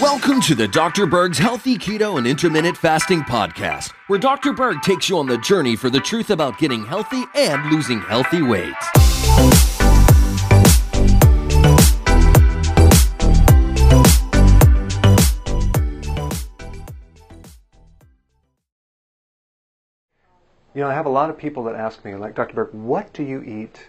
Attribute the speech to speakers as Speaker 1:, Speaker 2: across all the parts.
Speaker 1: Welcome to the Dr. Berg's Healthy Keto and Intermittent Fasting Podcast, where Dr. Berg takes you on the journey for the truth about getting healthy and losing healthy weight.
Speaker 2: You know, I have a lot of people that ask me, like, Dr. Berg, what do you eat?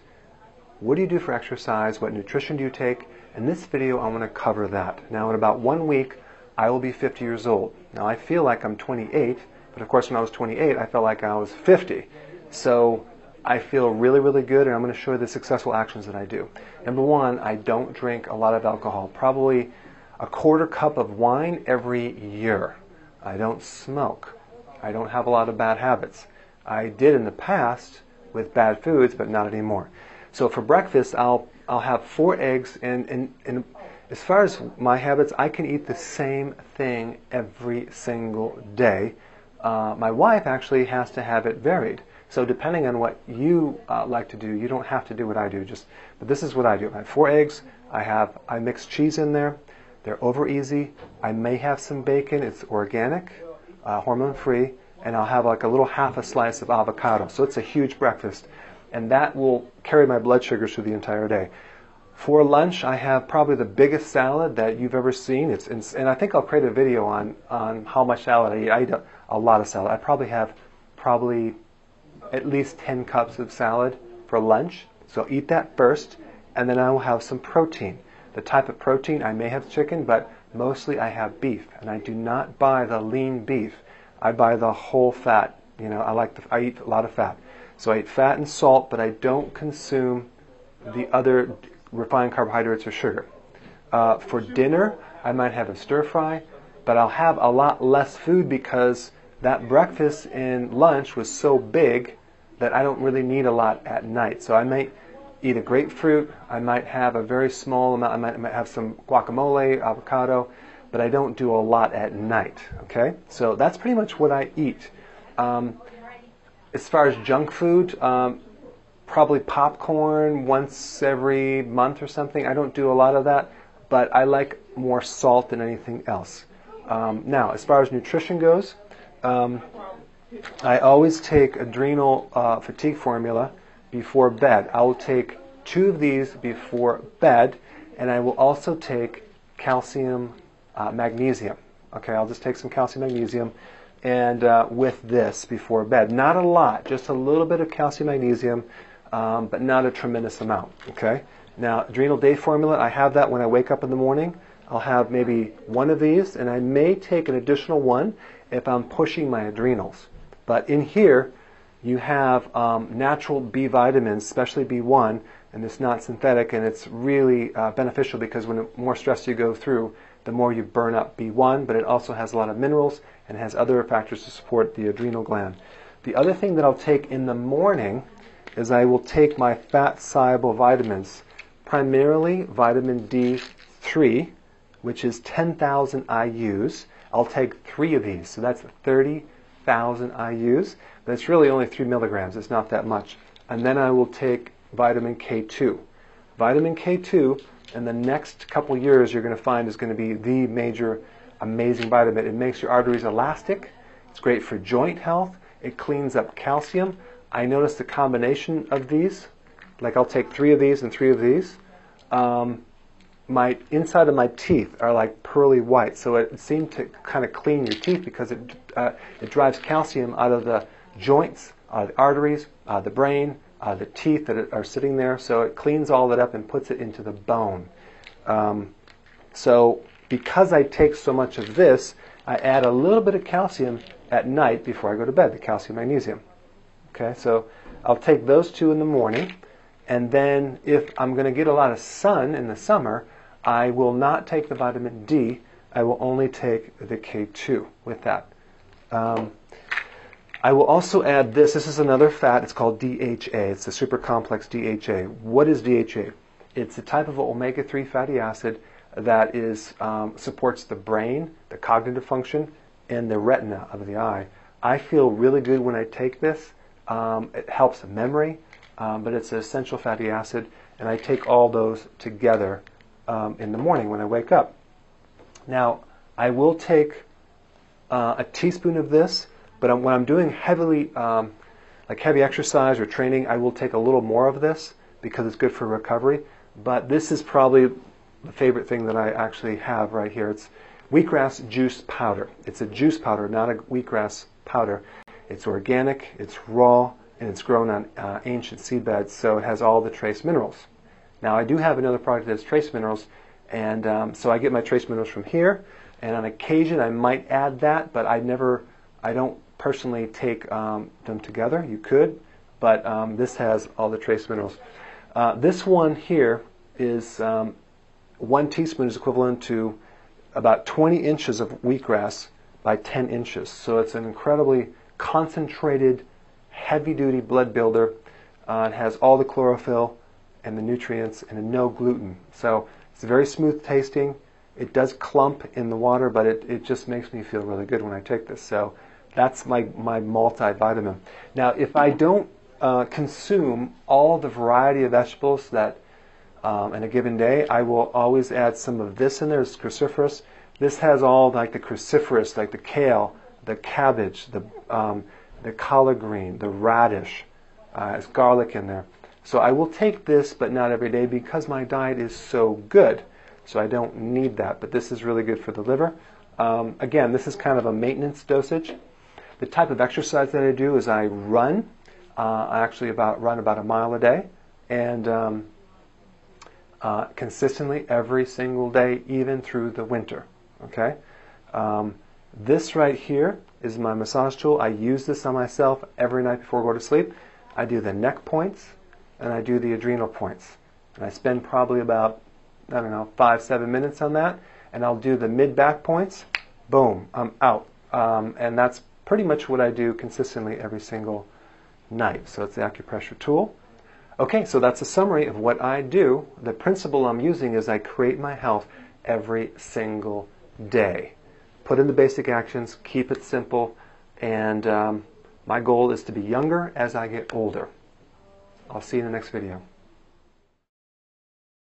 Speaker 2: What do you do for exercise? What nutrition do you take? In this video, I want to cover that. Now, in about one week, I will be 50 years old. Now, I feel like I'm 28, but of course, when I was 28, I felt like I was 50. So, I feel really, really good, and I'm going to show you the successful actions that I do. Number one, I don't drink a lot of alcohol, probably a quarter cup of wine every year. I don't smoke. I don't have a lot of bad habits. I did in the past with bad foods, but not anymore. So for breakfast, I'll I'll have four eggs, and, and, and as far as my habits, I can eat the same thing every single day. Uh, my wife actually has to have it varied. So depending on what you uh, like to do, you don't have to do what I do. Just, but this is what I do. I have four eggs. I have I mix cheese in there. They're over easy. I may have some bacon. It's organic, uh, hormone free, and I'll have like a little half a slice of avocado. So it's a huge breakfast and that will carry my blood sugars through the entire day. For lunch, I have probably the biggest salad that you've ever seen. It's, and I think I'll create a video on, on how much salad I eat. I eat a, a lot of salad. I probably have probably at least 10 cups of salad for lunch. So eat that first, and then I will have some protein. The type of protein, I may have chicken, but mostly I have beef. And I do not buy the lean beef. I buy the whole fat. You know, I like the, I eat a lot of fat. So I eat fat and salt, but I don't consume the other refined carbohydrates or sugar. Uh, for dinner, I might have a stir fry, but I'll have a lot less food because that breakfast and lunch was so big that I don't really need a lot at night. So I might eat a grapefruit, I might have a very small amount, I might, I might have some guacamole, avocado, but I don't do a lot at night. Okay? So that's pretty much what I eat. Um, as far as junk food, um, probably popcorn once every month or something. I don't do a lot of that, but I like more salt than anything else. Um, now, as far as nutrition goes, um, I always take adrenal uh, fatigue formula before bed. I will take two of these before bed, and I will also take calcium, uh, magnesium. Okay, I'll just take some calcium, magnesium and uh, with this before bed. Not a lot, just a little bit of calcium magnesium, um, but not a tremendous amount. Okay. Now, adrenal day formula, I have that when I wake up in the morning. I'll have maybe one of these, and I may take an additional one if I'm pushing my adrenals. But in here, you have um, natural B vitamins, especially B1, and it's not synthetic, and it's really uh, beneficial because when more stress you go through, the more you burn up B1, but it also has a lot of minerals and has other factors to support the adrenal gland. The other thing that I'll take in the morning is I will take my fat soluble vitamins, primarily vitamin D3, which is 10,000 IUs. I'll take three of these, so that's 30,000 IUs, it's really only three milligrams, it's not that much. And then I will take vitamin K2. Vitamin K2, in the next couple years, you're going to find is going to be the major amazing vitamin. It makes your arteries elastic. It's great for joint health. It cleans up calcium. I notice the combination of these, like I'll take three of these and three of these. Um, my inside of my teeth are like pearly white, so it seemed to kind of clean your teeth because it uh, it drives calcium out of the joints, uh, the arteries, uh, the brain, uh, the teeth that are sitting there. So it cleans all that up and puts it into the bone. Um, so because I take so much of this, I add a little bit of calcium at night before I go to bed, the calcium magnesium. Okay, so I'll take those two in the morning, and then if I'm going to get a lot of sun in the summer, I will not take the vitamin D. I will only take the K2 with that. Um, I will also add this. This is another fat. It's called DHA. It's the super complex DHA. What is DHA? It's a type of omega-3 fatty acid that is um, supports the brain, the cognitive function, and the retina of the eye. I feel really good when I take this. Um, it helps memory, um, but it's an essential fatty acid, and I take all those together um, in the morning when I wake up. Now, I will take uh, a teaspoon of this, but when I'm doing heavily, um, like heavy exercise or training, I will take a little more of this because it's good for recovery. But this is probably the favorite thing that I actually have right here. It's wheatgrass juice powder. It's a juice powder, not a wheatgrass powder. It's organic, it's raw, and it's grown on uh, ancient seedbeds, so it has all the trace minerals. Now, I do have another product that has trace minerals, and um, so I get my trace minerals from here. And on occasion, I might add that, but I never, I don't personally take um, them together. You could, but um, this has all the trace minerals. Uh, this one here is um, one teaspoon is equivalent to about 20 inches of wheatgrass by 10 inches. So it's an incredibly concentrated, heavy duty blood builder. Uh, it has all the chlorophyll and the nutrients and no gluten. So it's very smooth tasting. It does clump in the water, but it, it just makes me feel really good when I take this. So that's my, my multivitamin. Now, if I don't uh, consume all the variety of vegetables that um, in a given day, I will always add some of this in there. It's cruciferous. This has all like the cruciferous, like the kale, the cabbage, the um, the collard green, the radish. Uh, has garlic in there. So I will take this, but not every day because my diet is so good. So I don't need that. But this is really good for the liver. Um, again, this is kind of a maintenance dosage. The type of exercise that I do is I run. Uh, I actually about run about a mile a day, and um, uh, consistently every single day, even through the winter. Okay. Um, this right here is my massage tool. I use this on myself every night before I go to sleep. I do the neck points and I do the adrenal points. And I spend probably about, I don't know, five, seven minutes on that. And I'll do the mid back points. Boom, I'm out. Um, and that's pretty much what I do consistently every single night. So it's the acupressure tool. Okay, so that's a summary of what I do. The principle I'm using is I create my health every single day. Put in the basic actions, keep it simple, and um, my goal is to be younger as I get older. I'll see you in the next video.